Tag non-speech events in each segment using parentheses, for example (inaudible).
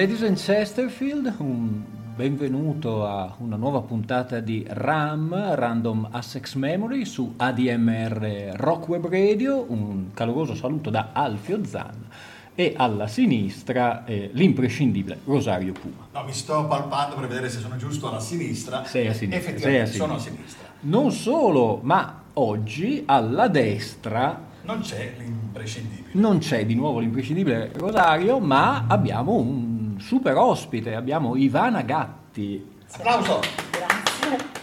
Ladies and Chesterfield, un benvenuto a una nuova puntata di RAM, Random Assex Memory, su ADMR Rock Web Radio. Un caloroso saluto da Alfio Zan e alla sinistra eh, l'imprescindibile Rosario Puma. No, mi sto palpando per vedere se sono giusto alla sinistra. Sei a sinistra. Effettivamente sei a sono a sinistra. sinistra. Non solo, ma oggi alla destra Non c'è l'imprescindibile. non c'è di nuovo l'imprescindibile Rosario, ma abbiamo un super ospite, abbiamo Ivana Gatti. Applauso! Grazie.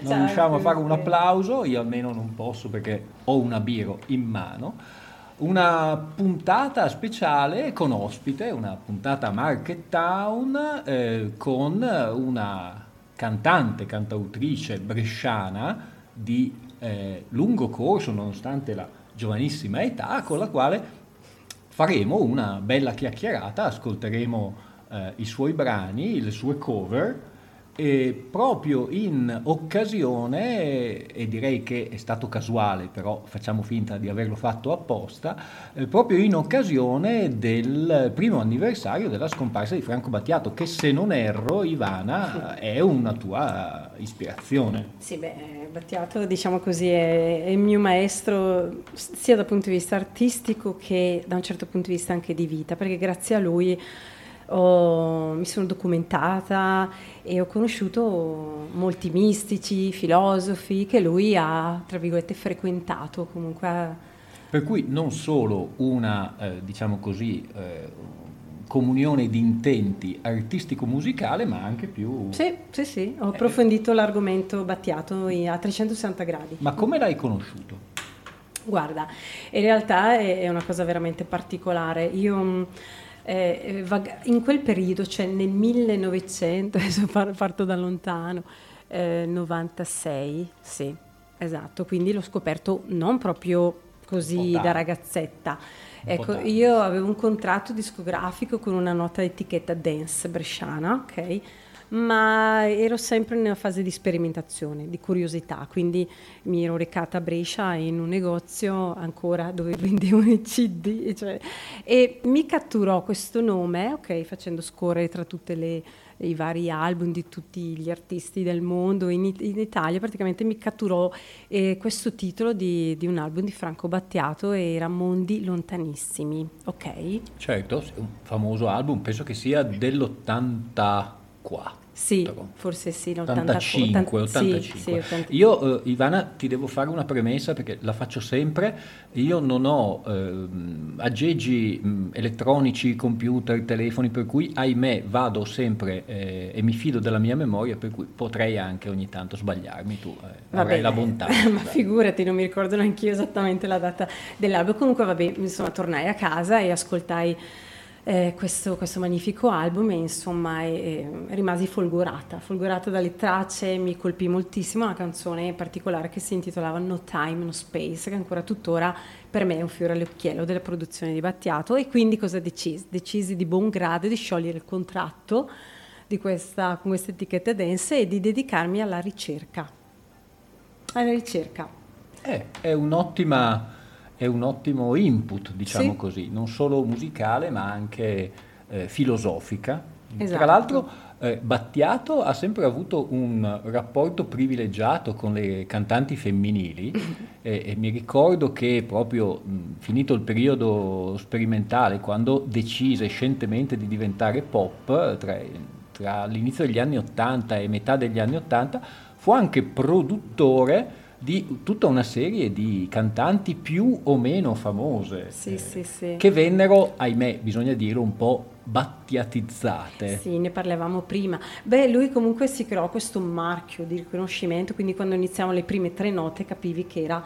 Non Ciao riusciamo a a fare un applauso, io almeno non posso perché ho una biro in mano. Una puntata speciale con ospite, una puntata Market Town eh, con una cantante, cantautrice bresciana di eh, lungo corso nonostante la giovanissima età, con la quale faremo una bella chiacchierata, ascolteremo eh, i suoi brani, le sue cover e proprio in occasione, e direi che è stato casuale, però facciamo finta di averlo fatto apposta, eh, proprio in occasione del primo anniversario della scomparsa di Franco Battiato, che se non erro, Ivana, è una tua ispirazione. Sì, beh, Battiato, diciamo così, è, è il mio maestro sia dal punto di vista artistico che da un certo punto di vista anche di vita, perché grazie a lui ho- mi sono documentata e ho conosciuto molti mistici, filosofi che lui ha, tra virgolette, frequentato comunque. Per cui non solo una, eh, diciamo così, eh, comunione di intenti artistico-musicale, ma anche più... Sì, sì, sì, ho approfondito l'argomento Battiato a 360 gradi. Ma come l'hai conosciuto? Guarda, in realtà è una cosa veramente particolare. Io eh, eh, in quel periodo, cioè nel 1900, (laughs) adesso par- parto da lontano, eh, 96, sì, esatto, quindi l'ho scoperto non proprio così da ragazzetta. Ecco, io avevo un contratto discografico con una nota etichetta dance bresciana, ok? Ma ero sempre nella fase di sperimentazione, di curiosità, quindi mi ero recata a Brescia in un negozio ancora dove (laughs) vendevano i CD, cioè, e mi catturò questo nome, ok, facendo scorrere tra tutti i vari album di tutti gli artisti del mondo in, in Italia, praticamente mi catturò eh, questo titolo di, di un album di Franco Battiato, era Mondi lontanissimi, ok? Certo, un famoso album, penso che sia dell'84. Sì, forse sì, l'84, 85, 85. Sì, sì, 85. Io, eh, Ivana, ti devo fare una premessa perché la faccio sempre. Io non ho ehm, aggeggi mh, elettronici, computer, telefoni, per cui, ahimè, vado sempre eh, e mi fido della mia memoria, per cui potrei anche ogni tanto sbagliarmi. Tu eh, avrai la bontà. (laughs) Ma figurati, non mi ricordo neanche io esattamente la data dell'album. Comunque, vabbè, insomma, tornai a casa e ascoltai eh, questo, questo magnifico album e insomma e- rimasi folgorata, folgorata dalle tracce, mi colpì moltissimo una canzone in particolare che si intitolava No Time, No Space, che ancora tuttora per me è un fiore all'occhiello della produzione di Battiato e quindi cosa decisi? Decisi di buon grado di sciogliere il contratto questa, con questa etichetta dance e di dedicarmi alla ricerca. Alla ricerca. Eh, è un'ottima, è un ottimo input, diciamo Sì. così, non solo musicale ma anche eh, filosofica. Esatto. Tra l'altro eh, Battiato ha sempre avuto un rapporto privilegiato con le cantanti femminili (coughs) e, e mi ricordo che proprio mh, finito il periodo sperimentale, quando decise scientemente di diventare pop, tra, tra l'inizio degli anni 80 e metà degli anni 80, fu anche produttore di tutta una serie di cantanti più o meno famose Sì, eh, sì, sì. che vennero, ahimè, bisogna dirlo, un po' battiatizzate. Sì, ne parlavamo prima. Beh, lui comunque si creò questo marchio di riconoscimento, quindi quando iniziamo le prime tre note capivi che era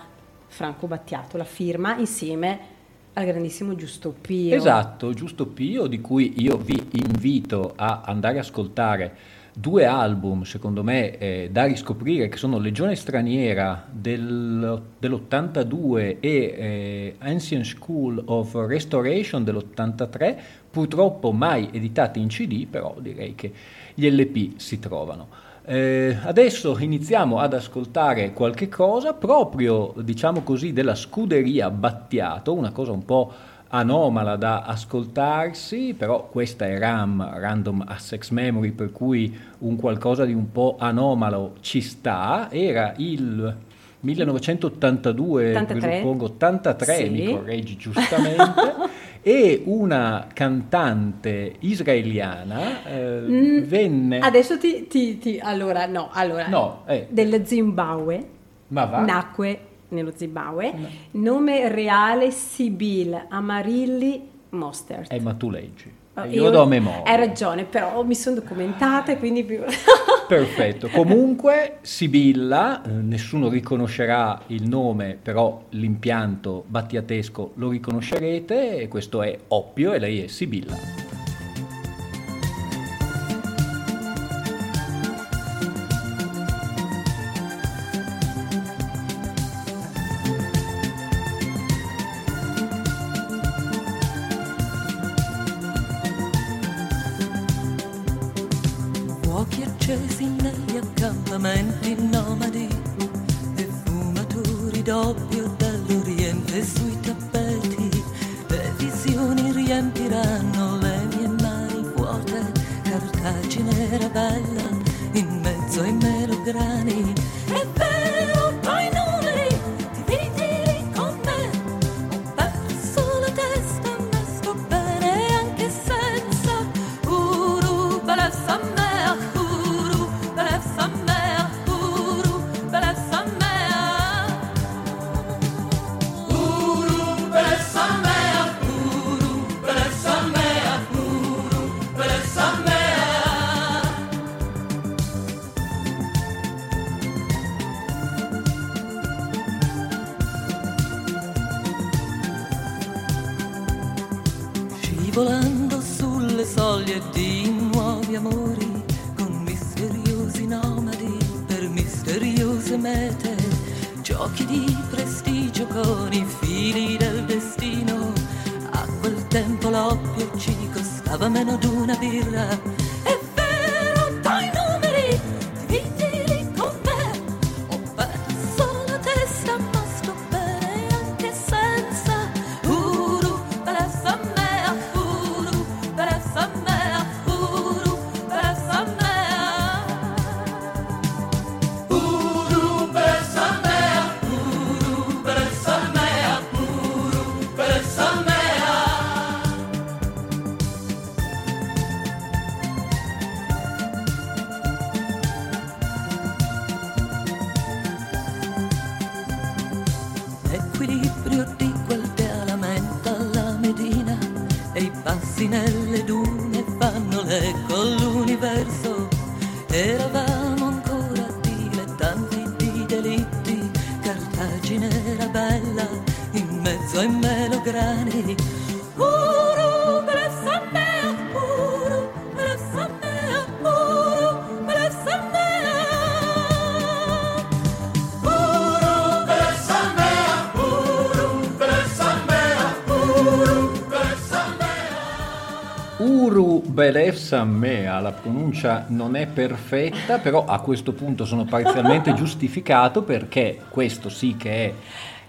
Franco Battiato, la firma insieme al grandissimo Giusto Pio. Esatto, Giusto Pio, di cui io vi invito a andare a ascoltare due album, secondo me, eh, da riscoprire, che sono Legione Straniera del, dell'82 e eh, Ancient School of Restoration dell'83, purtroppo mai editati in CD, però direi che gli LP si trovano. Eh, adesso iniziamo ad ascoltare qualche cosa proprio, diciamo così, della scuderia Battiato, una cosa un po' anomala da ascoltarsi, però questa è RAM, Random Access Memory, per cui un qualcosa di un po' anomalo ci sta, era il 1982, 83. presuppongo 83, sì. mi correggi giustamente, (laughs) e una cantante israeliana eh, mm, venne... Adesso ti, ti, ti, Allora, no, allora... No, eh. Del Zimbabwe. Ma va? Nacque nello Zimbabwe. No. Nome reale Sibyl Amarilli Mostert. Eh, ma tu leggi. Oh, io, io do memoria. Hai ragione, però mi sono documentata e quindi più... (laughs) Perfetto. Comunque Sibilla, eh, nessuno riconoscerà il nome, però l'impianto battiatesco lo riconoscerete e questo è Oppio e lei è Sibilla. Belef pronuncia non è perfetta, però a questo punto sono parzialmente (laughs) giustificato perché questo sì che è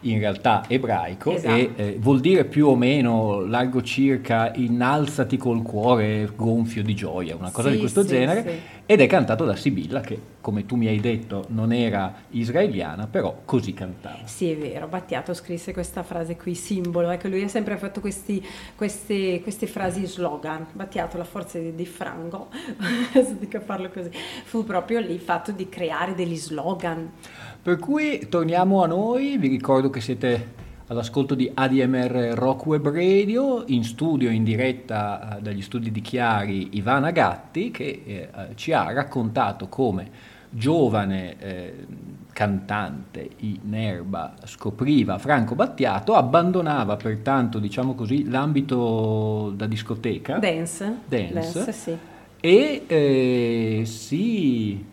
in realtà ebraico esatto. e eh, vuol dire più o meno largo circa innalzati col cuore gonfio di gioia, una cosa sì, di questo sì, genere, sì. Ed è cantato da Sibilla che come tu mi hai detto non era israeliana, però così cantava. Sì, è vero, Battiato scrisse questa frase qui, simbolo, ecco lui ha sempre fatto questi, questi, queste frasi slogan, Battiato la forza di, di Franco, (laughs) se dico farlo così, fu proprio lì il fatto di creare degli slogan. Per cui torniamo a noi, vi ricordo che siete all'ascolto di ADMR Rock Web Radio, in studio in diretta eh, dagli studi di Chiari Ivana Gatti che eh, ci ha raccontato come giovane eh, cantante in erba scopriva Franco Battiato, abbandonava pertanto, diciamo così, l'ambito da discoteca. Dance. Dance. Dance, sì. E eh, si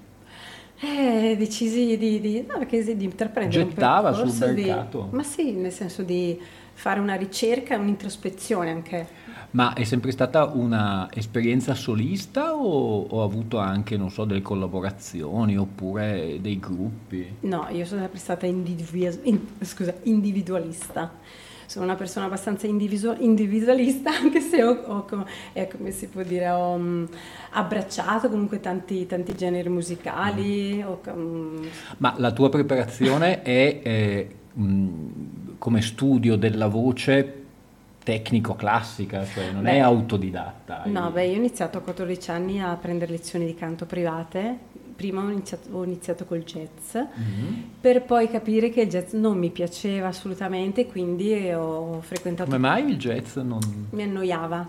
Eh, decisi di, di, no, perché di intraprendere Gettava sul di- mercato. ma sì, nel senso di fare una ricerca e un'introspezione anche. Ma è sempre stata una esperienza solista o ho avuto anche, non so, delle collaborazioni oppure dei gruppi? No, io sono sempre stata individu- in- scusa, individualista. Sono una persona abbastanza individu- individualista, (laughs) anche se ho, ho co- eh, come si può dire, ho mm, abbracciato comunque tanti, tanti generi musicali. ho ca- mm, Ma la tua preparazione è eh, mh, come studio della voce tecnico-classica, cioè non è Beh, autodidatta? No, beh, io ho iniziato a 14 anni a prendere lezioni di canto private. Prima ho iniziato, ho iniziato col jazz, Mhm. per poi capire che il jazz non mi piaceva assolutamente, quindi ho frequentato Come mai il jazz non... mi annoiava,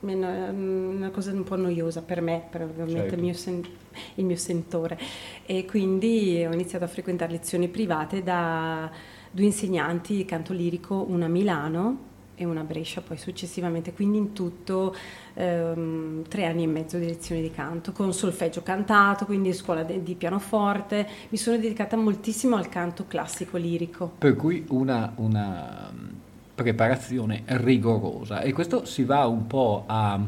anno- una cosa un po' noiosa per me, per ovviamente Certo. il, mio sen- il mio sentore. E quindi ho iniziato a frequentare lezioni private da due insegnanti di canto lirico, una a Milano e una a Brescia, poi successivamente, quindi in tutto ehm, tre anni e mezzo di lezioni di canto, con solfeggio cantato, quindi scuola de- di pianoforte. Mi sono dedicata moltissimo al canto classico lirico. Per cui una, una, mh, preparazione rigorosa e questo si va un po' a,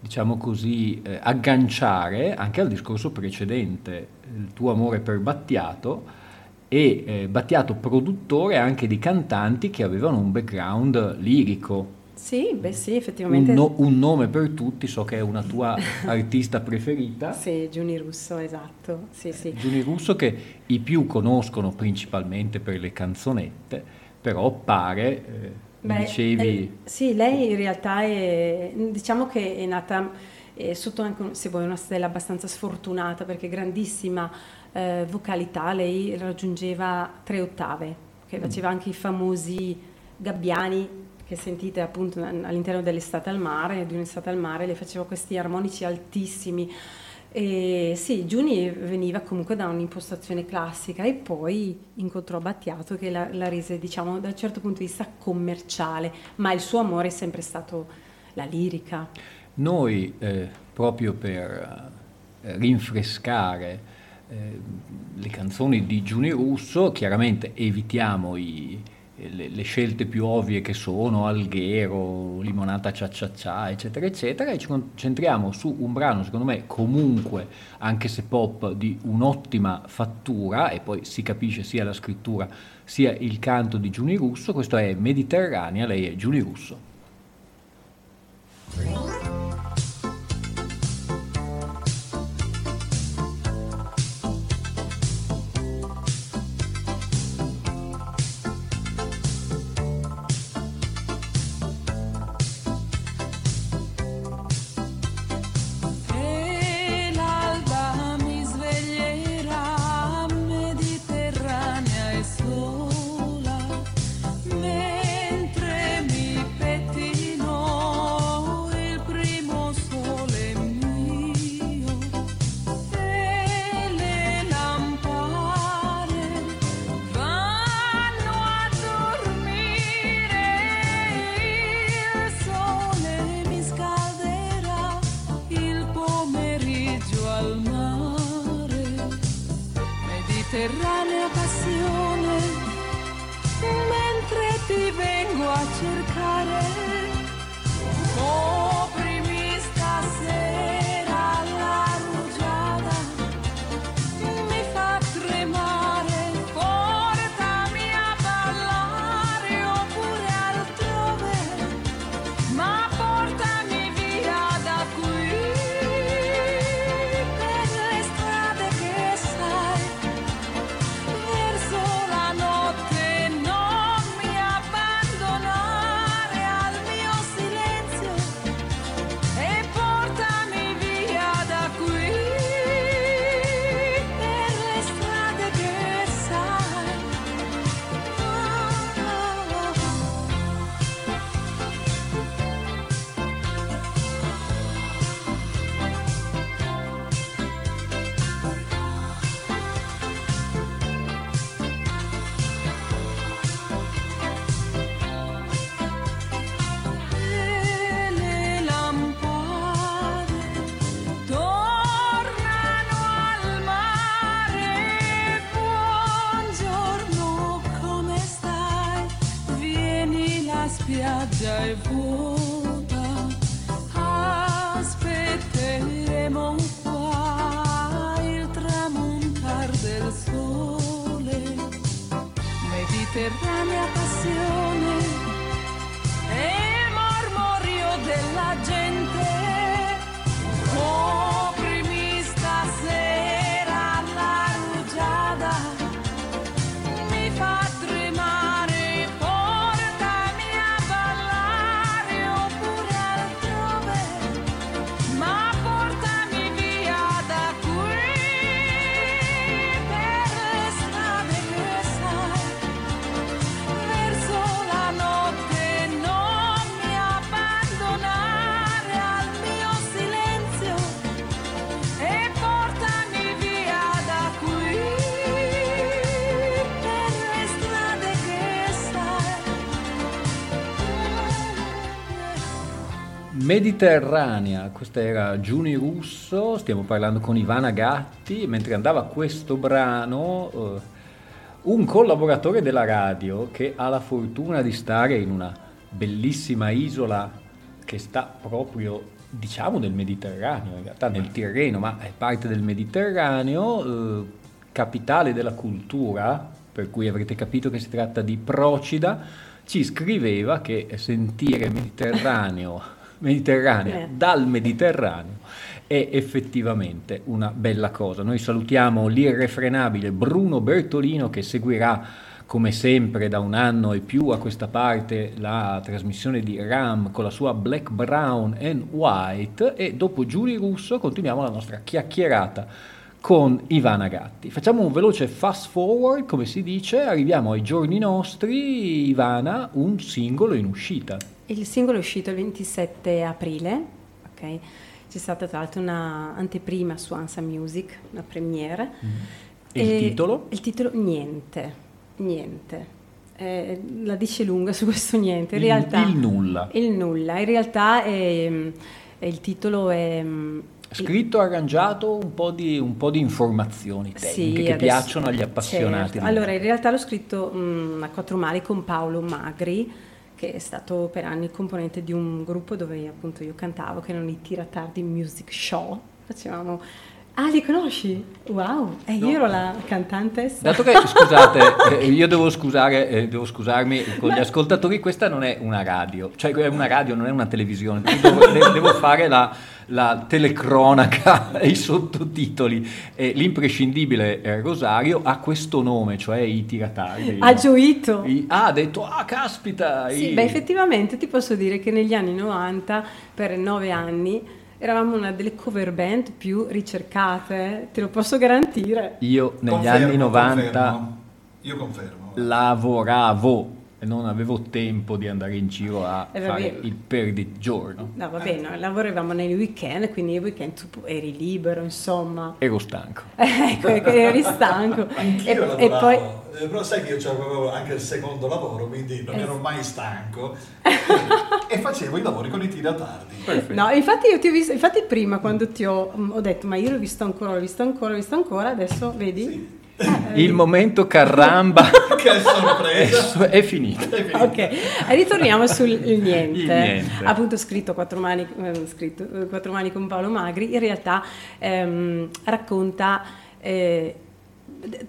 diciamo così, eh, agganciare anche al discorso precedente, il tuo amore per Battiato e eh, Battiato produttore anche di cantanti che avevano un background lirico. Sì, beh sì, Un, effettivamente. no- un nome per tutti, so che è una tua (laughs) artista preferita. Sì, Giuni Russo, esatto. Sì, sì. Giuni Russo che i più conoscono principalmente per le canzonette, però pare, eh, Beh, dicevi, eh, sì, lei in realtà è, diciamo che è nata eh, sotto anche, un- se vuoi, una stella abbastanza sfortunata perché grandissima eh, vocalità, lei raggiungeva tre ottave, che faceva anche i famosi gabbiani che sentite appunto all'interno dell'estate al mare, di un'estate al mare, le faceva questi armonici altissimi. E sì, Giuni veniva comunque da un'impostazione classica e poi incontrò Battiato che la, la rese, diciamo, da un certo punto di vista commerciale, ma il suo amore è sempre stato la lirica. noi eh, proprio per eh, rinfrescare eh, le canzoni di Giuni Russo, chiaramente evitiamo i- le, le scelte più ovvie che sono Alghero, Limonata Cia Cia Cia, eccetera, eccetera, e ci concentriamo su un brano, secondo me, comunque, anche se pop, di un'ottima fattura, e poi si capisce sia la scrittura sia il canto di Giuni Russo, questo è Mediterranea, lei è Giuni Russo. Mediterranea, questa era Giuni Russo, stiamo parlando con Ivana Gatti, mentre andava questo brano, eh, un collaboratore della radio che ha la fortuna di stare in una bellissima isola che sta proprio, diciamo, nel Mediterraneo, in realtà nel Tirreno, ma è parte del Mediterraneo, eh, capitale della cultura, per cui avrete capito che si tratta di Procida, ci scriveva che sentire Mediterraneo, Mediterraneo Eh. dal Mediterraneo è effettivamente una bella cosa. Noi salutiamo l'irrefrenabile Bruno Bertolino che seguirà come sempre da un anno e più a questa parte la trasmissione di RAM con la sua Black, Brown and White e dopo Giulia Russo continuiamo la nostra chiacchierata con Ivana Gatti. Facciamo un veloce fast forward, come si dice, arriviamo ai giorni nostri, Ivana, un singolo in uscita. Il singolo è uscito il 27 aprile, ok? C'è stata tra l'altro una anteprima su Ansa Music, una premiere. E il titolo? Il titolo Niente, niente. Eh, la dice lunga su questo niente. In Il- realtà, il nulla. Il nulla. In realtà è- è- il titolo è... mm, Scritto, arrangiato, un po' di, un po' di informazioni tecniche che adesso- piacciono agli appassionati. certo. Allora, in realtà l'ho scritto mm, a quattro mani con Paolo Magri, che è stato per anni componente di un gruppo dove appunto io cantavo, che erano i Tiratardi Music Show. Facevamo... Ah, li conosci? Wow! E io ero la cantante. Dato che, scusate, (laughs) eh, io devo, scusare, eh, devo scusarmi con gli ascoltatori, questa non è una radio, cioè è una radio, non è una televisione, devo, de- devo fare la, la telecronaca (laughs) e i sottotitoli. E l'imprescindibile eh, Rosario ha questo nome, cioè i tiratardi. Ha gioito! I- ah, ha detto, ah, caspita! Sì, i- beh, effettivamente ti posso dire che negli anni 90, per nove anni, eravamo una delle cover band più ricercate, te lo posso garantire. Io negli Confermo, anni 90 confermo. Io confermo. lavoravo non avevo tempo di andare in giro a Eh, fare il perdigiorno. No, va bene, noi lavoravamo nei weekend, quindi nei weekend tu eri libero, insomma. Ero stanco. (laughs) ecco, ecco, eri stanco. (laughs) Anch'io e, e poi... eh, però sai che io avevo anche il secondo lavoro, quindi non Eh, ero mai stanco (laughs) e facevo i lavori con i tiratardi. Perfetto. No, infatti io ti ho visto, infatti prima quando ti ho, ho detto ma io l'ho visto ancora, l'ho visto ancora, l'ho visto ancora, adesso vedi? Sì. Eh, Il momento caramba (laughs) che è, sorpresa! è finito. Ok, ritorniamo sul niente. Niente. Appunto scritto quattro mani, eh, scritto, eh, quattro mani con Paolo Magri, in realtà ehm, racconta... eh,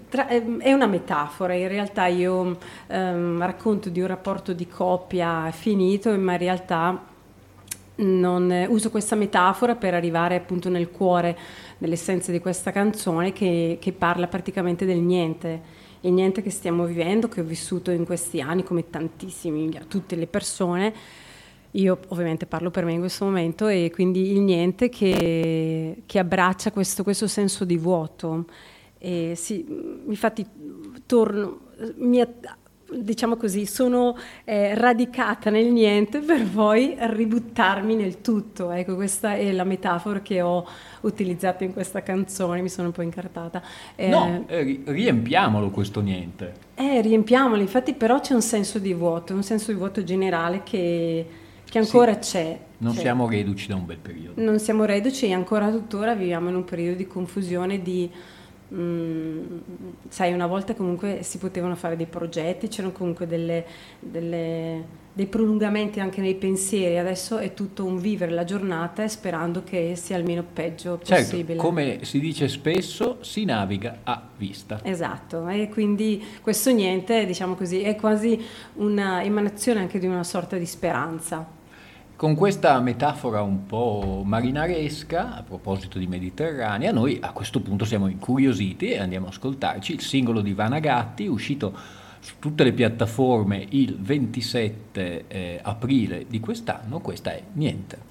tra- ehm, è una metafora, in realtà io ehm, racconto di un rapporto di coppia finito, ma in realtà non, eh, uso questa metafora per arrivare appunto nel cuore dell'essenza di questa canzone che, che parla praticamente del niente, il niente che stiamo vivendo, che ho vissuto in questi anni come tantissimi, tutte le persone. Io ovviamente parlo per me in questo momento e quindi il niente che, che abbraccia questo, questo senso di vuoto. E sì, infatti torno, mi, diciamo così, sono eh, radicata nel niente (laughs) per poi ributtarmi nel tutto. Ecco, questa è la metafora che ho utilizzato in questa canzone, mi sono un po' incartata. Eh, No, eh, ri- riempiamolo questo niente. eh, riempiamoli, infatti però c'è un senso di vuoto, un senso di vuoto generale che, che ancora c'è. Non C'è. siamo reduci da un bel periodo. Non siamo reduci e ancora tuttora viviamo in un periodo di confusione, di... mm, sai, una volta comunque si potevano fare dei progetti, c'erano comunque delle, delle, dei prolungamenti anche nei pensieri, adesso è tutto un vivere la giornata sperando che sia il meno peggio Certo, possibile. come si dice spesso, si naviga a vista. Esatto, e quindi questo niente, diciamo così, è quasi una emanazione anche di una sorta di speranza. Con questa metafora un po' marinaresca, a proposito di Mediterranea, noi a questo punto siamo incuriositi e andiamo a ascoltarci il singolo di Vanagatti, uscito su tutte le piattaforme il 27 eh, aprile di quest'anno. Questa è Niente.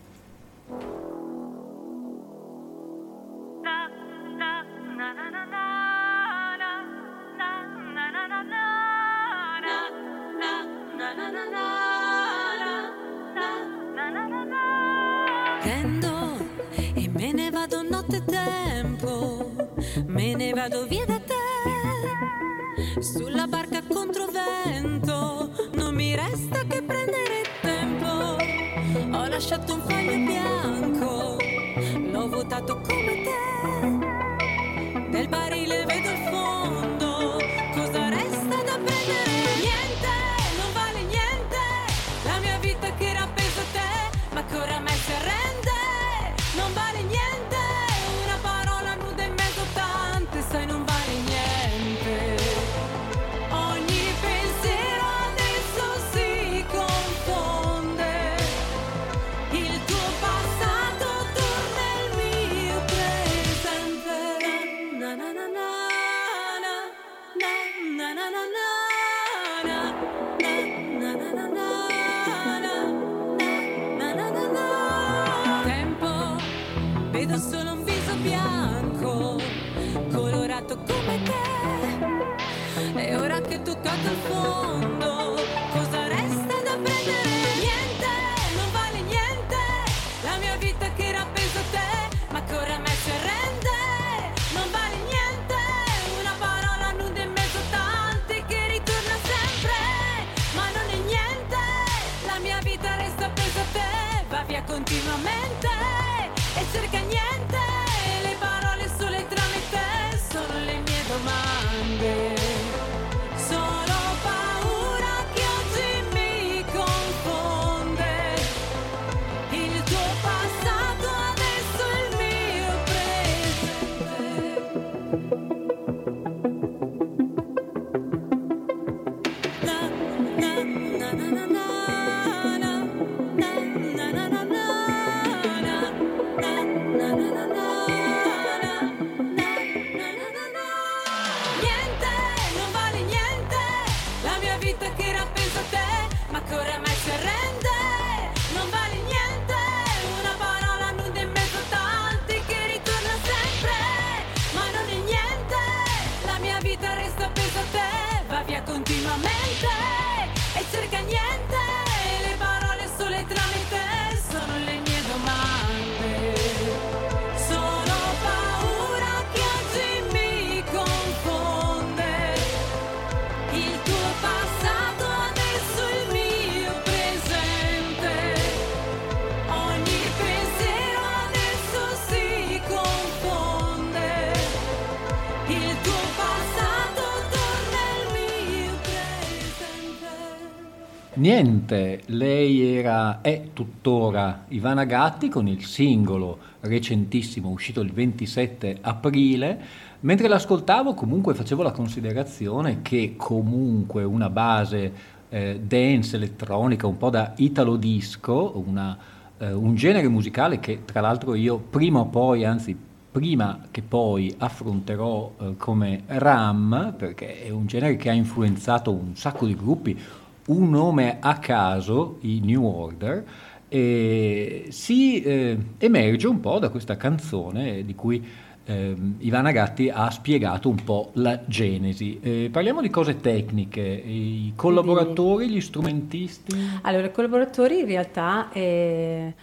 Continuamente e cerca niente, Niente, lei era, è tuttora Ivana Gatti con il singolo recentissimo uscito il 27 aprile. Mentre l'ascoltavo comunque facevo la considerazione che comunque una base eh, dance elettronica, un po' da italo disco, una, eh, un genere musicale che tra l'altro io prima o poi, anzi prima che poi affronterò eh, come RAM, perché è un genere che ha influenzato un sacco di gruppi, un nome a caso, i New Order, e si eh, emerge un po' da questa canzone di cui ehm, Ivana Gatti ha spiegato un po' la genesi. Eh, parliamo di cose tecniche, i collaboratori, gli strumentisti. Allora, i collaboratori in realtà è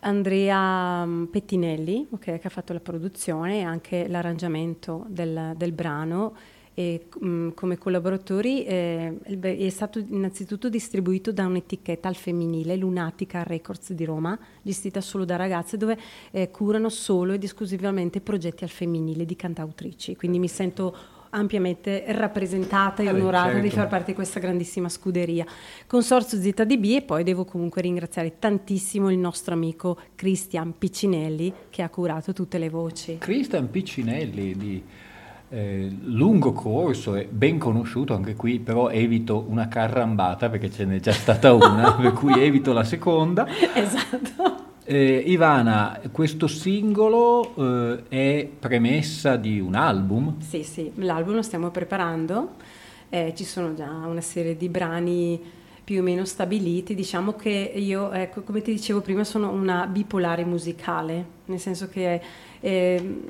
Andrea mm, Pettinelli, ok, che ha fatto la produzione e anche l'arrangiamento del, del brano. E mm, come collaboratori eh, è stato innanzitutto distribuito da un'etichetta al femminile, Lunatica Records di Roma, gestita solo da ragazze, dove eh, curano solo ed esclusivamente progetti al femminile di cantautrici. Quindi mi sento ampiamente rappresentata e Eh onorata di certo. far parte di questa grandissima scuderia. Consorzio ZDB e poi devo comunque ringraziare tantissimo il nostro amico Cristian Piccinelli che ha curato tutte le voci. Cristian Piccinelli di eh, lungo corso e ben conosciuto anche qui, però evito una carrambata perché ce n'è già stata una, (laughs) per cui evito la seconda. Esatto. Eh, Ivana, questo singolo eh, è premessa di un album? Sì, sì, l'album lo stiamo preparando, eh, ci sono già una serie di brani più o meno stabiliti, diciamo che io, ecco, come ti dicevo prima, sono una bipolare musicale, nel senso che eh,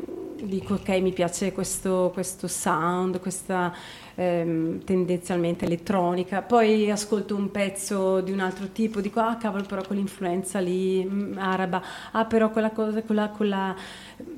dico ok, mi piace questo, questo sound, questa ehm, tendenzialmente elettronica, poi ascolto un pezzo di un altro tipo, dico ah cavolo però quell'influenza lì mm, araba, ah però quella cosa, quella, quella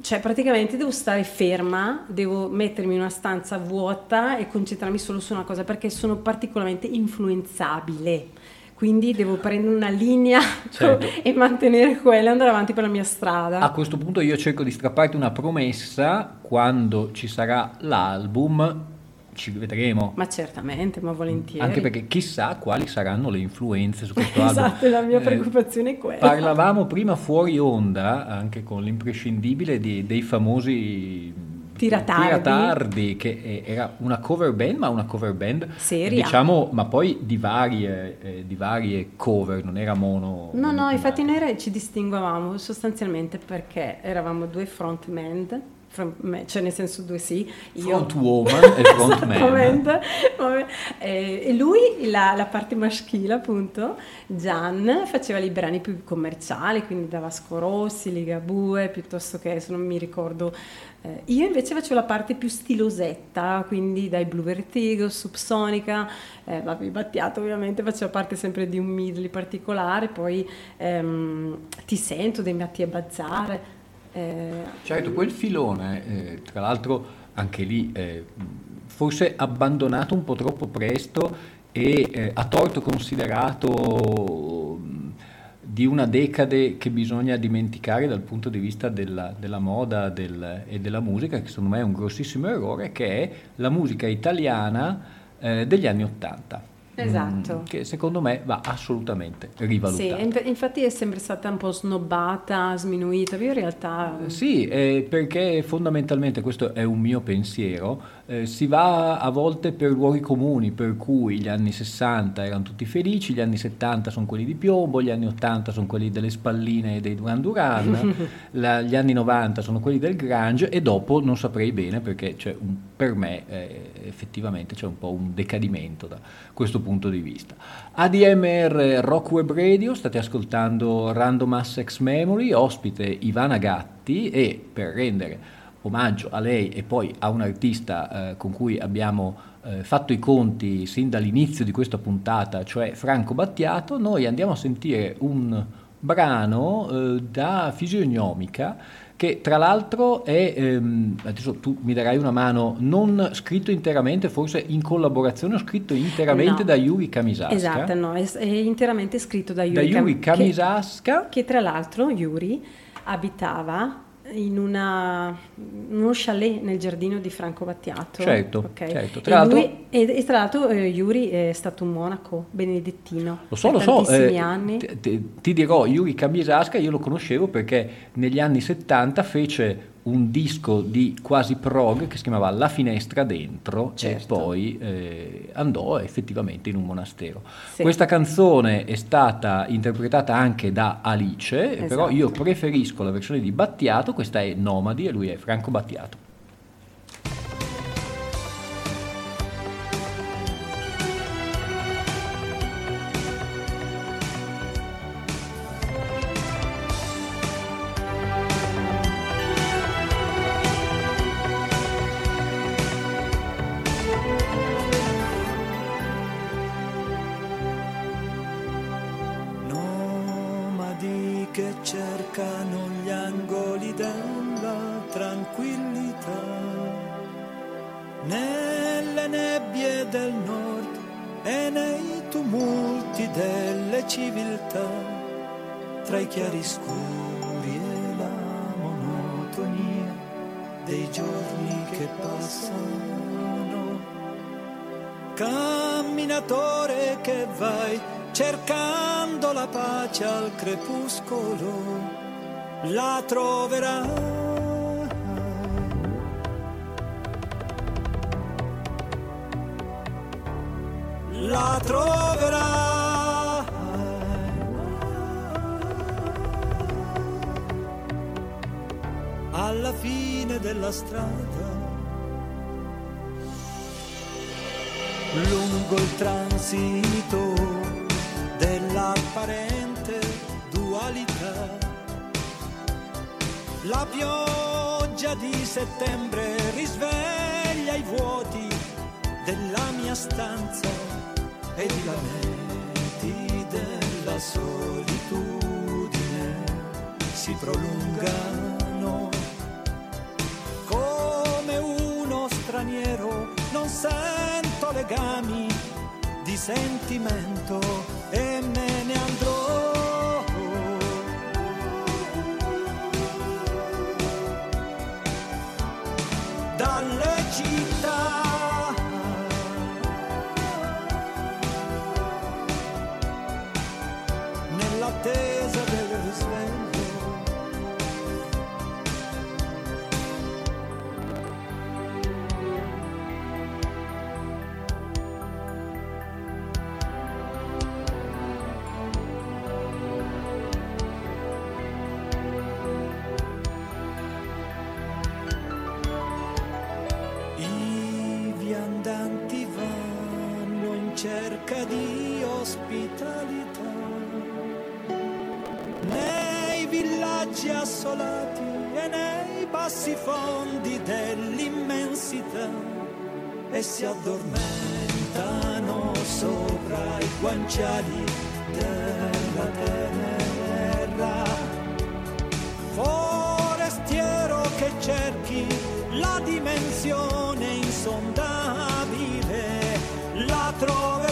cioè praticamente devo stare ferma, devo mettermi in una stanza vuota e concentrarmi solo su una cosa perché sono particolarmente influenzabile. Quindi devo prendere una linea Certo. (laughs) e mantenere quella e andare avanti per la mia strada. A questo punto io cerco di strapparti una promessa, quando ci sarà l'album ci vedremo. Ma certamente, ma volentieri. Anche perché chissà quali saranno le influenze su questo (laughs) album. Esatto, la mia Eh, preoccupazione è quella. Parlavamo prima fuori onda, anche con l'imprescindibile di- dei famosi Tiratardi. Tiratardi, che eh, era una cover band, ma una cover band Seria. diciamo, ma poi di varie, eh, di varie cover, non era mono. No, no, infatti noi ci distinguevamo sostanzialmente perché eravamo due frontman, front- cioè nel senso due sì, io Frontwoman (laughs) e frontman. Esattamente. Vabbè. Eh, E lui, la, la parte maschile appunto, Gian, faceva i brani più commerciali, quindi da Vasco Rossi, Ligabue, piuttosto che, se non mi ricordo, eh, io invece facevo la parte più stilosetta, quindi dai Blue Vertigo, Subsonica, eh, vabbè, Battiato ovviamente faceva parte sempre di un medley particolare, poi ehm, Ti sento dei Mattia Bazzare. eh, Certo, quel filone, eh, tra l'altro anche lì eh, forse abbandonato un po' troppo presto e eh, a torto considerato di una decade che bisogna dimenticare dal punto di vista della, della moda del- e della musica, che secondo me è un grossissimo errore, che è la musica italiana eh, degli anni Ottanta. Esatto. Mm, che secondo me va assolutamente Sì, rivalutata. inf- infatti è sempre stata un po' snobbata, sminuita, io in realtà... Sì, eh, perché fondamentalmente questo è un mio pensiero, eh, si va a volte per luoghi comuni, per cui gli anni 60 erano tutti felici, gli anni 70 sono quelli di piombo, gli anni 80 sono quelli delle spalline e dei Duran Duran, (laughs) la- gli anni 90 sono quelli del grunge e dopo non saprei bene perché c'è un- per me eh, effettivamente c'è un po' un decadimento da questo punto di vista. ADMR Rock Web Radio, state ascoltando Random Assex Memory, ospite Ivana Gatti e per rendere omaggio a lei e poi a un artista eh, con cui abbiamo eh, fatto i conti sin dall'inizio di questa puntata, cioè Franco Battiato, noi andiamo a sentire un brano eh, da Fisionomica che tra l'altro è, ehm, adesso tu mi darai una mano, non scritto interamente, forse in collaborazione scritto interamente No. da Yuri Kamisaska. Esatto, no, è, è interamente scritto da Yuri, Da Yuri Kam- che- Kamisaska. che, tra l'altro Yuri abitava in una- uno chalet nel giardino di Franco Battiato. Certo, ok? certo. E, Tra l'altro- lui- e- e tra l'altro eh, Yuri è stato un monaco benedettino Lo so, lo so, eh, anni. ti- ti, ti dirò, Yuri Kamisaska io lo conoscevo perché negli anni 70 fece un disco di quasi prog che si chiamava La finestra dentro e Certo. poi eh, andò effettivamente in un monastero. Sì. Questa canzone è stata interpretata anche da Alice, però Esatto. io preferisco la versione di Battiato, questa è Nomadi e lui è Franco Battiato. Passano. Camminatore che vai cercando la pace al crepuscolo, la troverai. La troverai. alla fine della strada. Lungo il transito dell'apparente dualità. La pioggia di settembre risveglia i vuoti della mia stanza ed i lamenti della solitudine si prolungano come uno straniero non sento legami di sentimento e me ne andrò. Villaggi assolati e nei bassi fondi dell'immensità e si addormentano sopra i guanciali della terra forestiero che cerchi la dimensione insondabile, la troverai.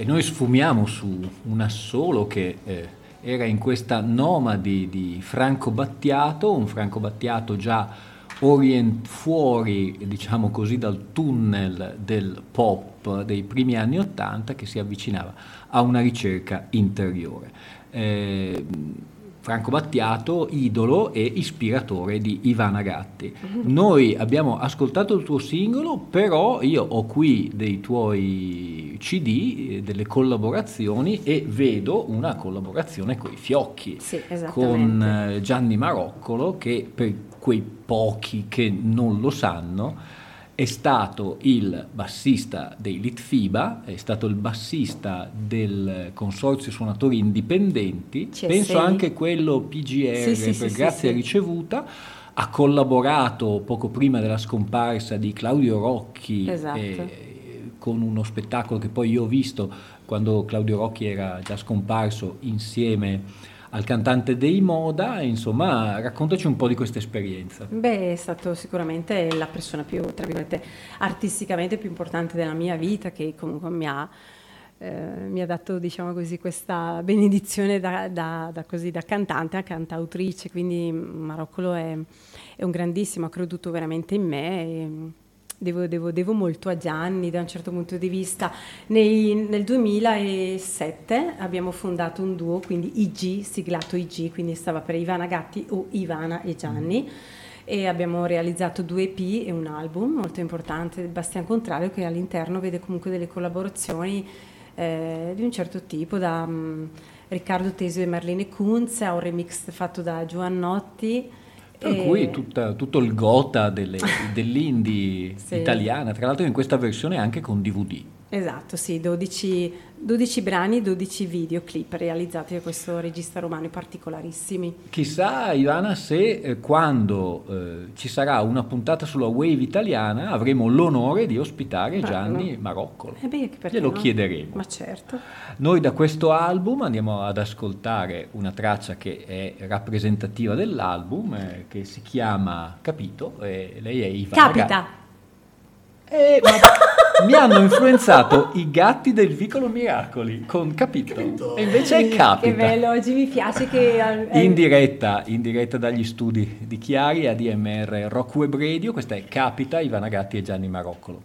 E noi sfumiamo su un assolo che eh, era in questa nomadi di Franco Battiato, un Franco Battiato già orient- fuori, diciamo così, dal tunnel del pop dei primi anni Ottanta che si avvicinava a una ricerca interiore. Eh, Franco Battiato, idolo e ispiratore di Ivana Gatti. Noi abbiamo ascoltato il tuo singolo, però io ho qui dei tuoi CD, eh, delle collaborazioni e vedo una collaborazione con i fiocchi Sì, con eh, Gianni Maroccolo che per quei pochi che non lo sanno è stato il bassista dei Litfiba, è stato il bassista del Consorzio Suonatori Indipendenti, CSI. penso anche quello PGR Sì, sì, per sì, Grazia. Ricevuta, ha collaborato poco prima della scomparsa di Claudio Rocchi Esatto. eh, con uno spettacolo che poi io ho visto quando Claudio Rocchi era già scomparso insieme al cantante dei Moda, insomma raccontaci un po' di questa esperienza. Beh, è stato sicuramente la persona più, tra virgolette, artisticamente più importante della mia vita, che comunque mi ha, eh, mi ha dato, diciamo così, questa benedizione da, da- da così, da cantante a cantautrice, quindi Maroccolo è, è un grandissimo, ha creduto veramente in me. E, Devo, devo- devo molto a Gianni da un certo punto di vista. Nei- nel 2007 abbiamo fondato un duo, quindi IG, siglato IG, quindi stava per Ivana Gatti o Ivana e Gianni. E abbiamo realizzato due EP e un album molto importante, Bastian Contrario, che all'interno vede comunque delle collaborazioni eh, di un certo tipo, da mm, Riccardo Tesio e Marlene Kunz a un remix fatto da Giovannotti. Per e- cui tutta- tutto il gota delle- (laughs) dell'indie Sì. italiana, tra l'altro in questa versione anche con DVD. Esatto, sì, 12, 12 brani, 12 videoclip realizzati da questo regista romano particolarissimi. Chissà Ivana se eh, quando eh, ci sarà una puntata sulla Wave italiana avremo l'onore di ospitare Gianni Bello. Maroccolo. Eh beh, perché Glielo no? chiederemo. Ma certo. Noi da questo album andiamo ad ascoltare una traccia che è rappresentativa dell'album, eh, che si chiama Capito, e lei è Ivana. Capita. Eh, ma mi hanno influenzato i gatti del Vicolo Miracoli con Capito. E invece è Capita. Che bello, oggi mi piace che... In diretta, in diretta dagli studi di Chiari a DMR Rock Web Radio, questa è Capita, Ivana Gatti e Gianni Maroccolo.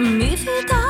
Mi fidavo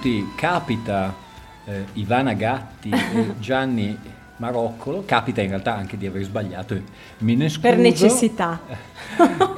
acuti capita eh, Ivana Gatti e (laughs) Gianni Maroccolo, capita in realtà anche di aver sbagliato, me ne scuso. Per necessità. (laughs)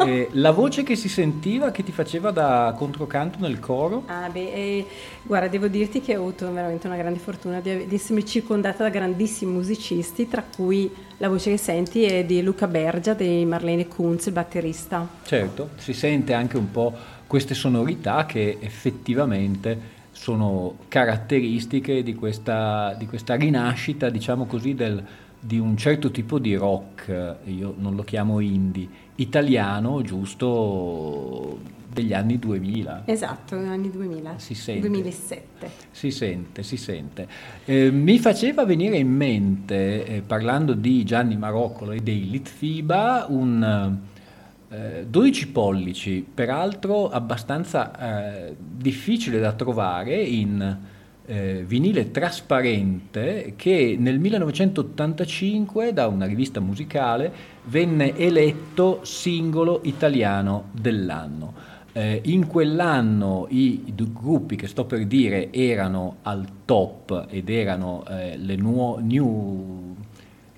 Eh, la voce che si sentiva che ti faceva da controcanto nel coro? Ah, beh, eh, guarda, devo dirti che ho avuto veramente una grande fortuna di, di essermi circondata da grandissimi musicisti, tra cui la voce che senti è di Luca Bergia, di Marlene Kunz, il batterista. Certo, si sente anche un po' queste sonorità che effettivamente sono caratteristiche di questa, di questa rinascita, diciamo così, del di un certo tipo di rock, io non lo chiamo indie, italiano, giusto degli anni 2000. Esatto, anni 2000. Si sente. 2007. Si sente, si sente. Eh, mi faceva venire in mente, eh, parlando di Gianni Maroccolo e dei Litfiba, un eh, 12 pollici, peraltro abbastanza eh, difficile da trovare in eh, vinile trasparente che nel 1985 da una rivista musicale venne eletto singolo italiano dell'anno. Eh, in quell'anno i, i, gruppi che sto per dire erano al top ed erano eh, le nuo- new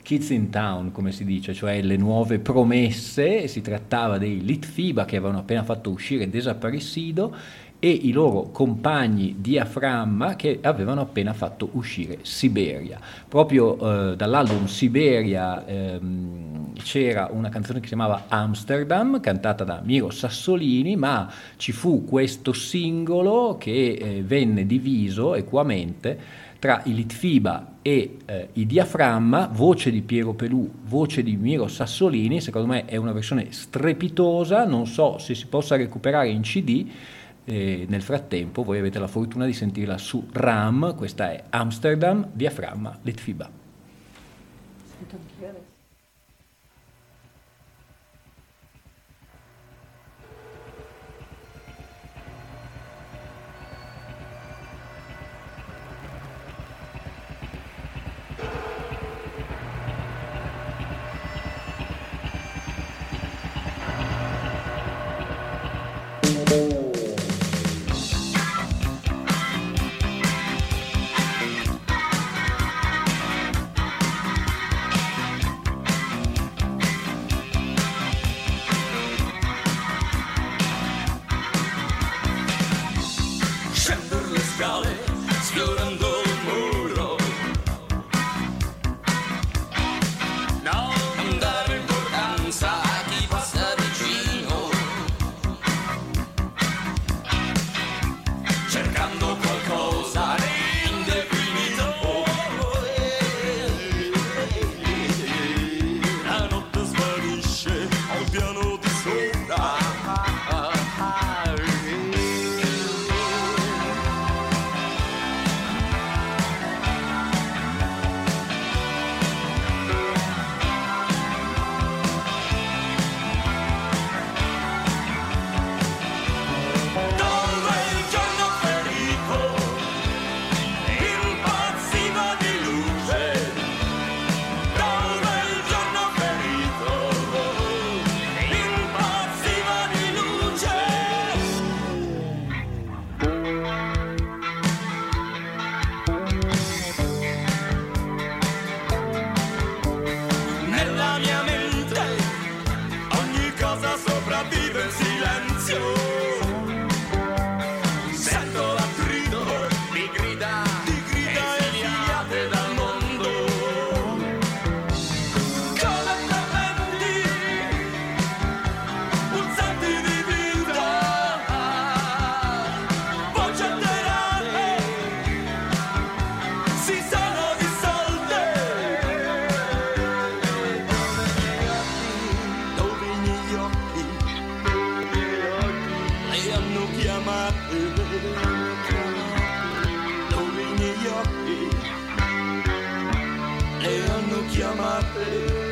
Kids in Town, come si dice, cioè le nuove promesse, si trattava dei Litfiba che avevano appena fatto uscire Desaparecido e i loro compagni diaframma che avevano appena fatto uscire Siberia. Proprio eh, dall'album Siberia ehm, c'era una canzone che si chiamava Amsterdam, cantata da Miro Sassolini, ma ci fu questo singolo che eh, venne diviso equamente tra i Litfiba e eh, i Diaframma, voce di Piero Pelù, voce di Miro Sassolini, secondo me è una versione strepitosa, non so se si possa recuperare in CD, e nel frattempo voi avete la fortuna di sentirla su RAM, questa è Amsterdam, diaframma, Litfiba. my face.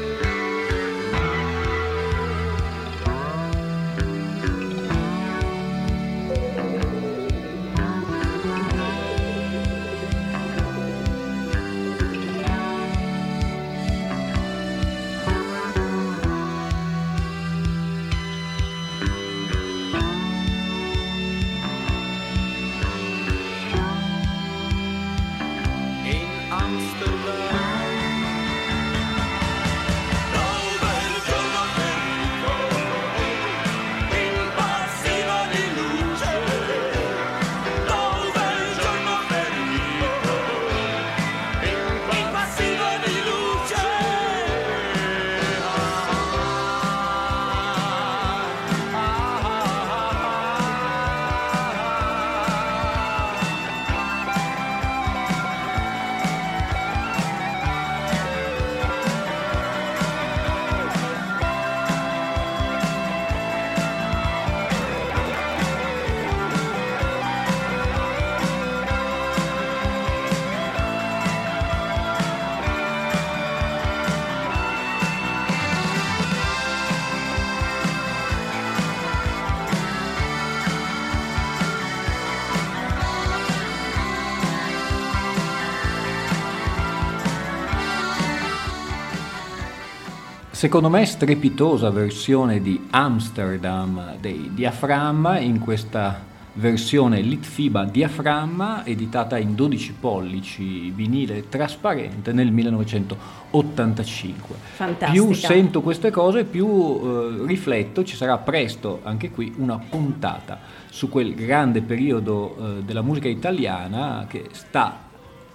Secondo me strepitosa versione di Amsterdam dei Diaframma in questa versione Litfiba Diaframma editata in 12 pollici vinile trasparente nel 1985. Fantastica. Più sento queste cose, più eh, rifletto, ci sarà presto anche qui una puntata su quel grande periodo eh, della musica italiana che sta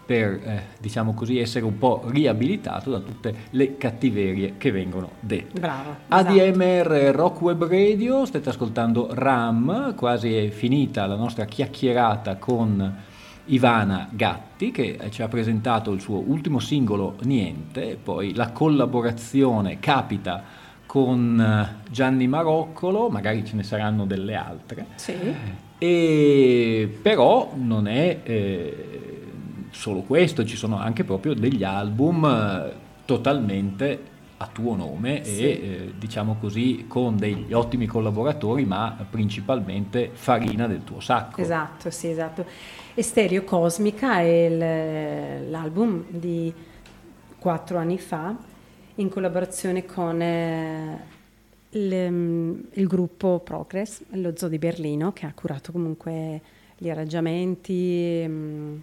per, eh, diciamo così, essere un po' riabilitato da tutte le cattiverie che vengono dette. Bravo. esatto. ADMR Rock Web Radio, state ascoltando RAM, quasi è finita la nostra chiacchierata con Ivana Gatti che ci ha presentato il suo ultimo singolo Niente, poi la collaborazione capita con eh, Gianni Maroccolo, magari ce ne saranno delle altre, Sì. e però non è eh, solo questo, ci sono anche proprio degli album eh, totalmente a tuo nome Sì. e eh, diciamo così con degli ottimi collaboratori ma principalmente farina del tuo sacco. Esatto, sì, esatto. E Stereo Cosmica è il- l'album di quattro anni fa in collaborazione con eh, il, il gruppo Progress, lo Zoo di Berlino, che ha curato comunque gli arrangiamenti mm,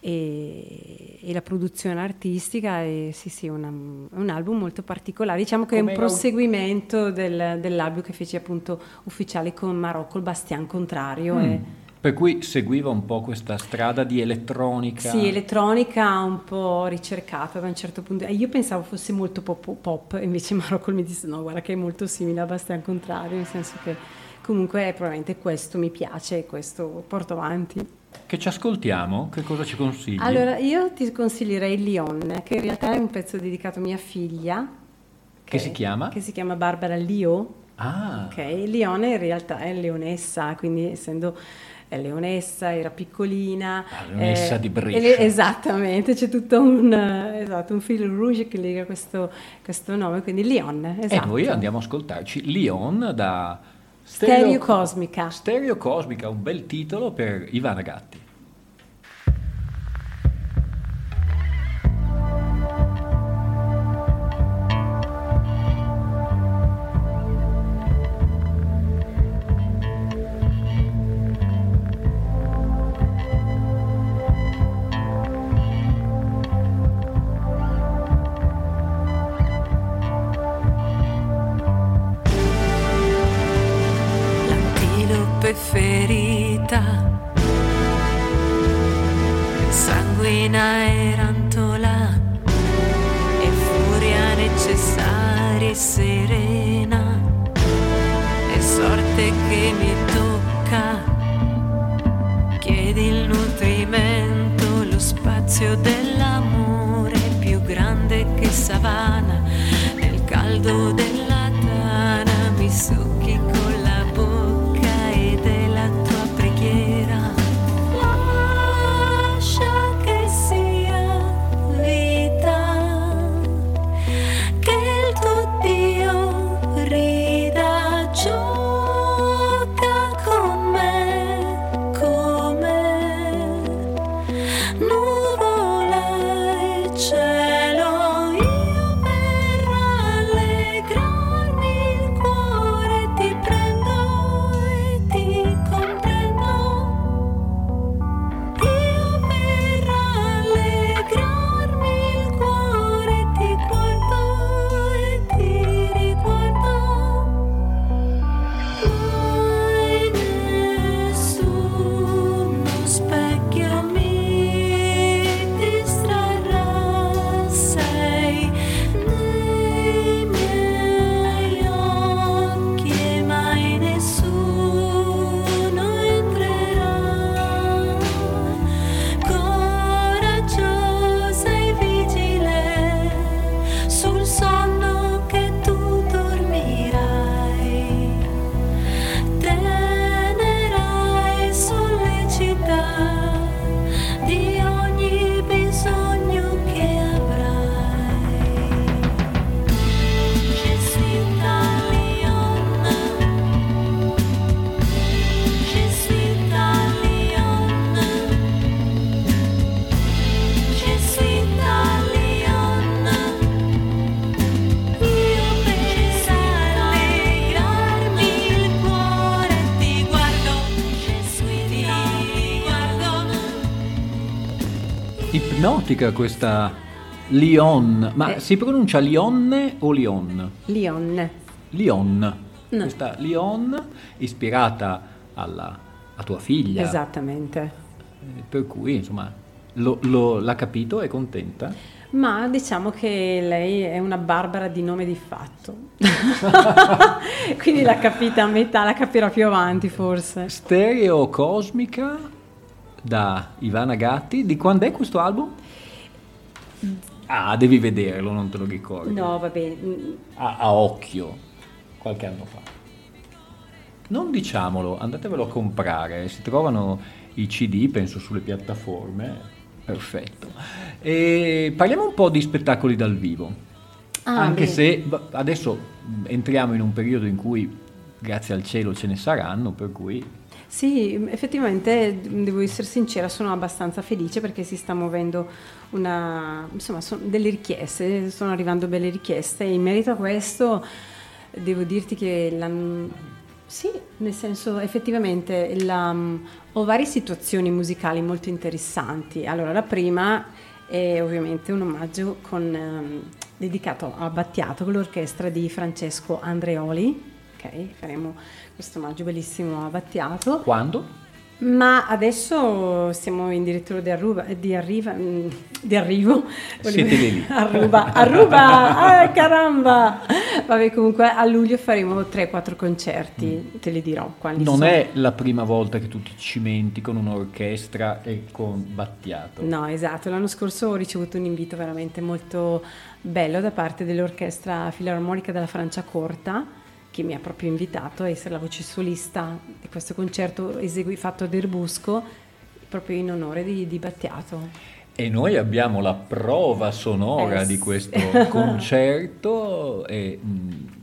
e, e la produzione artistica. E sì, sì, una- è un album molto particolare. Diciamo che è un proseguimento del- dell'album che fece appunto ufficiale con Marocco, il Bastian Contrario. Mm. e- Per cui seguiva un po' questa strada di elettronica. Sì, elettronica un po' ricercata da un certo punto. Io pensavo fosse molto pop, pop, invece Marocco mi disse no, guarda che è molto simile a Bastian Contrario, nel senso che comunque probabilmente questo mi piace e questo porto avanti. Che ci ascoltiamo? Che cosa ci consigli? Allora, io ti consiglierei Lyon, che in realtà è un pezzo dedicato a mia figlia. Che si chiama? Che si chiama Barbara Lio. Ah, Ok, Lione in realtà è leonessa, quindi essendo leonessa, era piccolina. La leonessa di Brescia. e esattamente, c'è tutto un, eh, esatto, un fil rouge che lega questo, questo nome, quindi Lion, e esatto. noi andiamo a ascoltarci Leon da Stereo Cosmica. Stereo Cosmica, un bel titolo per Ivana Gatti. Ipnotica questa Lion, ma Eh. si pronuncia Lionne o Lion? Lion. Lion. No. Questa Lion ispirata alla, a tua figlia. Esattamente. Eh, Per cui, insomma, lo- lo- l'ha capito, è contenta. Ma diciamo che lei è una barbara di nome di fatto. (laughs) Quindi l'ha capita a metà, la capirà più avanti forse. Stereo Cosmica da Ivana Gatti. Di quando è questo album? Ah, devi vederlo, non te lo ricordi. No, vabbè, mm, A, a occhio, qualche anno fa. Non diciamolo, andatevelo a comprare, si trovano i CD, penso, sulle piattaforme. Perfetto. E parliamo un po' di spettacoli dal vivo. Ah, Anche bene. se adesso entriamo in un periodo in cui, grazie al cielo, ce ne saranno, per cui Sì, effettivamente devo essere sincera, sono abbastanza felice perché si sta muovendo una, insomma, delle richieste, sono arrivando belle richieste in merito a questo devo dirti che la, sì, nel senso effettivamente la- ho varie situazioni musicali molto interessanti. Allora, la prima è ovviamente un omaggio con, ehm, dedicato a Battiato con l'orchestra di Francesco Andreoli. Ok, faremo questo omaggio bellissimo a Battiato. quando? Ma adesso siamo in direttore di, Arruba, di, arriva, mm, di arrivo. Siete lì. Aruba, Aruba, (laughs) ah, caramba! Vabbè, comunque a luglio faremo 3-4 concerti, te li dirò quali Mm. Non sono. è la prima volta che tu ti cimenti con un'orchestra e con Battiato. No, esatto. L'anno scorso ho ricevuto un invito veramente molto bello da parte dell'Orchestra Filarmonica della Franciacorta che mi ha proprio invitato a essere la voce solista di questo concerto esegui, fatto ad Erbusco proprio in onore di, di Battiato. E noi abbiamo la prova sonora Eh, di questo (laughs) concerto e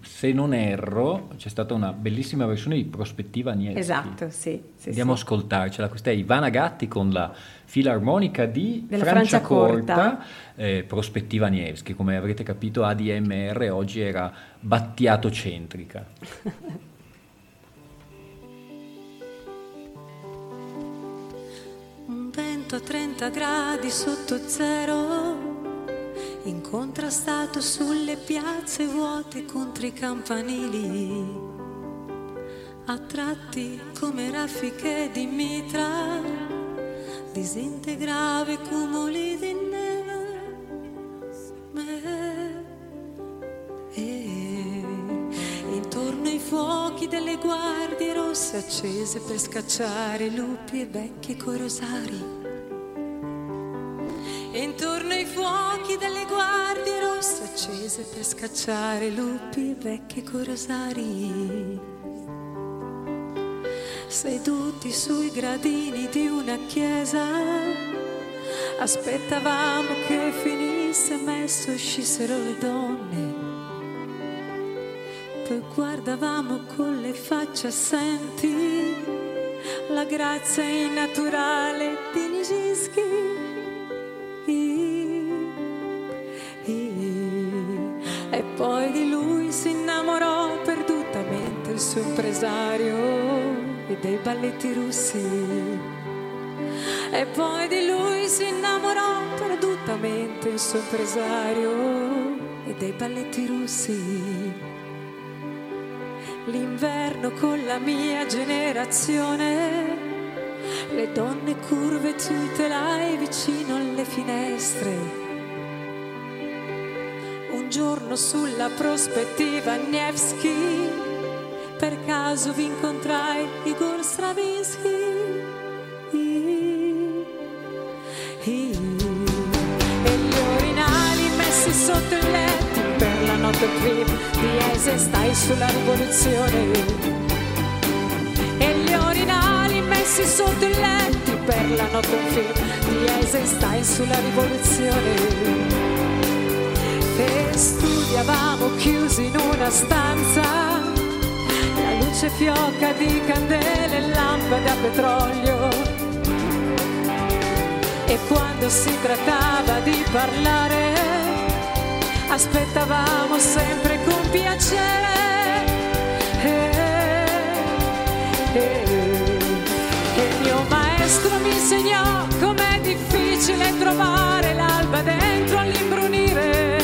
se non erro c'è stata una bellissima versione di Prospettiva Nieschi. Esatto, sì. sì, Andiamo sì. a ascoltarcela, questa è Ivana Gatti con la filarmonica di Della Franciacorta, Franciacorta. eh, Prospettiva Nievski, come avrete capito ADMR oggi era Battiato centrica. Un vento a 30 gradi sotto zero, incontrastato sulle piazze vuote contro i campanili, a tratti come raffiche di mitra, disintegrava cumuli di neve. E intorno ai fuochi delle guardie rosse accese per scacciare lupi e becchi coi rosari. E intorno ai fuochi delle guardie rosse accese per scacciare lupi e becchi coi rosari. Seduti sui gradini di una chiesa, aspettavamo che finisse messo uscissero le donne. Poi guardavamo con le facce assenti la grazia innaturale di Nijinsky. E poi di lui si innamorò perdutamente il suo impresario dei balletti russi. E poi di lui si innamorò perdutamente il suo impresario e dei balletti russi. L'inverno con la mia generazione, le donne curve tutelai vicino alle finestre. Un giorno sulla prospettiva Nevsky, per caso vi incontrai Igor Stravinsky. E gli orinali messi sotto il letto per la notte film di Eisenstein sulla rivoluzione. E gli orinali messi sotto il letto per la notte film di Eisenstein sulla rivoluzione. E studiavamo chiusi in una stanza, luce fioca di candele e lampade a petrolio. E quando si trattava di parlare, aspettavamo sempre con piacere. E, e- e il mio maestro mi insegnò com'è difficile difficile trovare l'alba dentro all'imbrunire.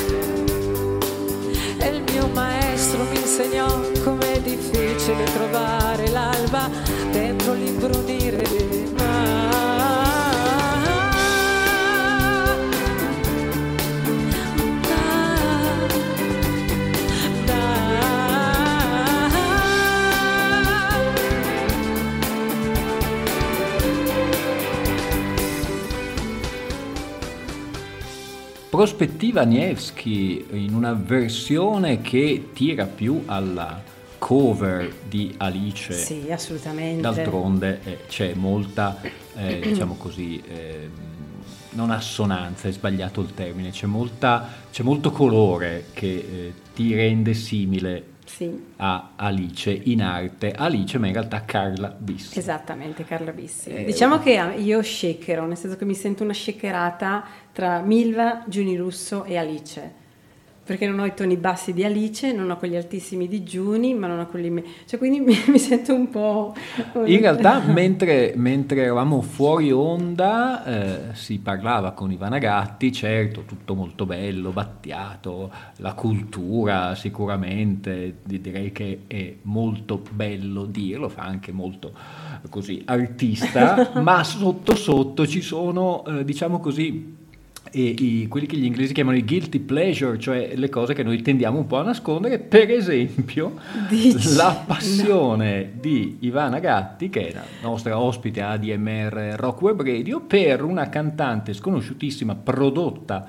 E il mio maestro mi insegnò com'è difficile trovare l'alba dentro l'imbrunire. Prospettiva Nevsky in una versione che tira più alla cover di Alice. Sì, assolutamente. D'altronde eh, c'è molta, eh, (clears throat) diciamo così, eh, non assonanza, è sbagliato il termine, c'è, molta, c'è molto colore che eh, ti rende simile Sì, a Alice in arte, Alice ma in realtà Carla Bissi. esattamente, Carla Bissi. Eh, diciamo che ah, io shakero, nel senso che mi sento una shakerata tra Milva, Giuni Russo e Alice. Perché non ho i toni bassi di Alice, non ho quelli altissimi di Giuni, ma non ho quelli... me- Cioè, quindi mi, (laughs) mi sento un po'... In realtà, (laughs) mentre, mentre eravamo fuori onda, eh, si parlava con Ivana Gatti, certo, tutto molto bello, battiato, la cultura sicuramente, di- direi che è molto bello dirlo, fa anche molto così artista, (laughs) ma sotto sotto ci sono, eh, diciamo così, e i- quelli che gli inglesi chiamano i guilty pleasure, cioè le cose che noi tendiamo un po' a nascondere, per esempio Dici? la passione di Ivana Gatti, che è la nostra ospite a ADMR Rock Web Radio, per una cantante sconosciutissima prodotta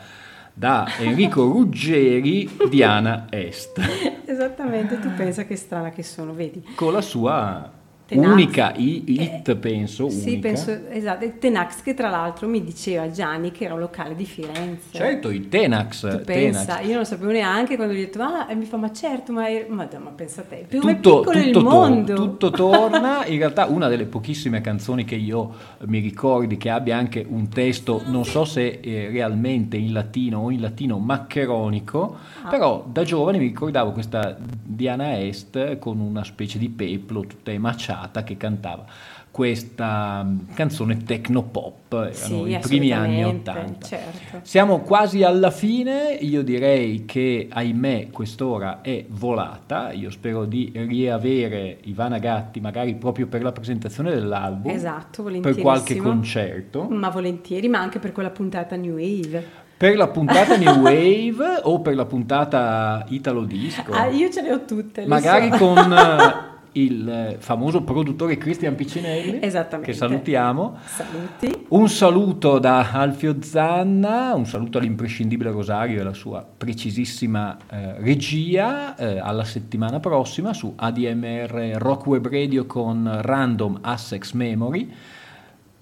da Enrico (laughs) Ruggeri, Diana Est, Esattamente, tu pensa che strana che sono, vedi? con la sua Tenax. unica hit, penso, Sì, unica. penso, esatto, il Tenax che tra l'altro mi diceva Gianni che era un locale di Firenze. Certo, i Tenax. Tu Tenax. pensa, io non lo sapevo neanche quando gli ho detto, ah, e mi fa, ma certo, ma, è- ma, ma pensa a te, più è tutto, piccolo il tutto tor- mondo. tutto torna. (laughs) In realtà, una delle pochissime canzoni che io mi ricordi che abbia anche un testo, non so se eh, realmente in latino o in latino maccheronico, Ah. però da giovane mi ricordavo questa Diana Est con una specie di peplo tutta emaciata che cantava questa mm, canzone techno-pop, erano Sì, i primi anni assolutamente, 80. certo. Siamo quasi alla fine, io direi che ahimè quest'ora è volata, io spero di riavere Ivana Gatti magari proprio per la presentazione dell'album, Esatto, per qualche concerto, Ma volentieri, ma anche per quella puntata New Wave. per la puntata New (laughs) Wave o per la puntata Italo Disco, Ah, io ce le ho tutte. magari so. con eh, (laughs) il eh, famoso produttore Cristian Piccinelli, che salutiamo. Saluti. Un saluto da Alfio Zanna, un saluto all'imprescindibile Rosario e alla sua precisissima eh, regia. eh, alla settimana prossima su ADMR Rock Web Radio con Random Assex Memory.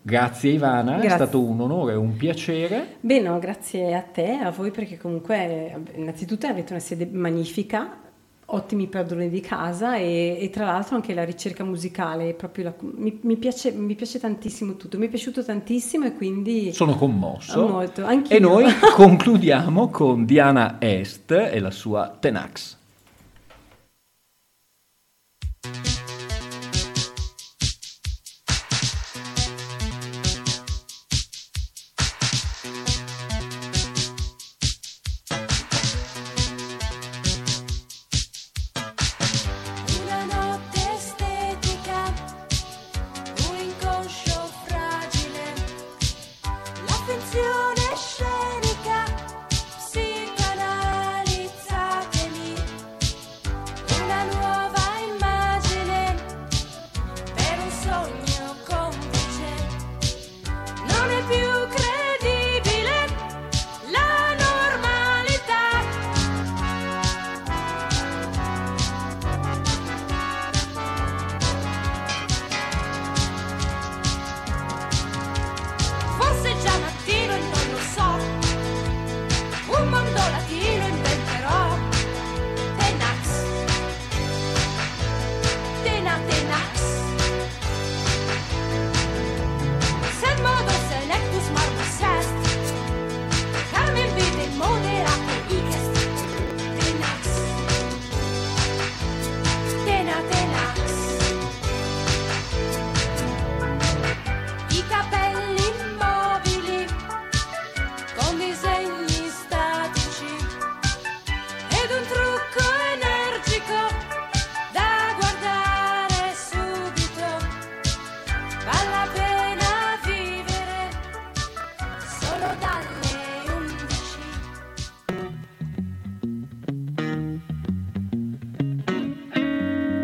Grazie Ivana, è Grazie. stato un onore e un piacere. Beh, no, grazie a te, a voi, perché comunque eh, innanzitutto avete una sede magnifica, ottimi padroni di casa e, e tra l'altro anche la ricerca musicale, proprio la- mi, mi piace, mi piace tantissimo tutto, mi è piaciuto tantissimo e quindi... Sono commosso. Molto, anch'io. E noi concludiamo con Diana Est e la sua Tenax.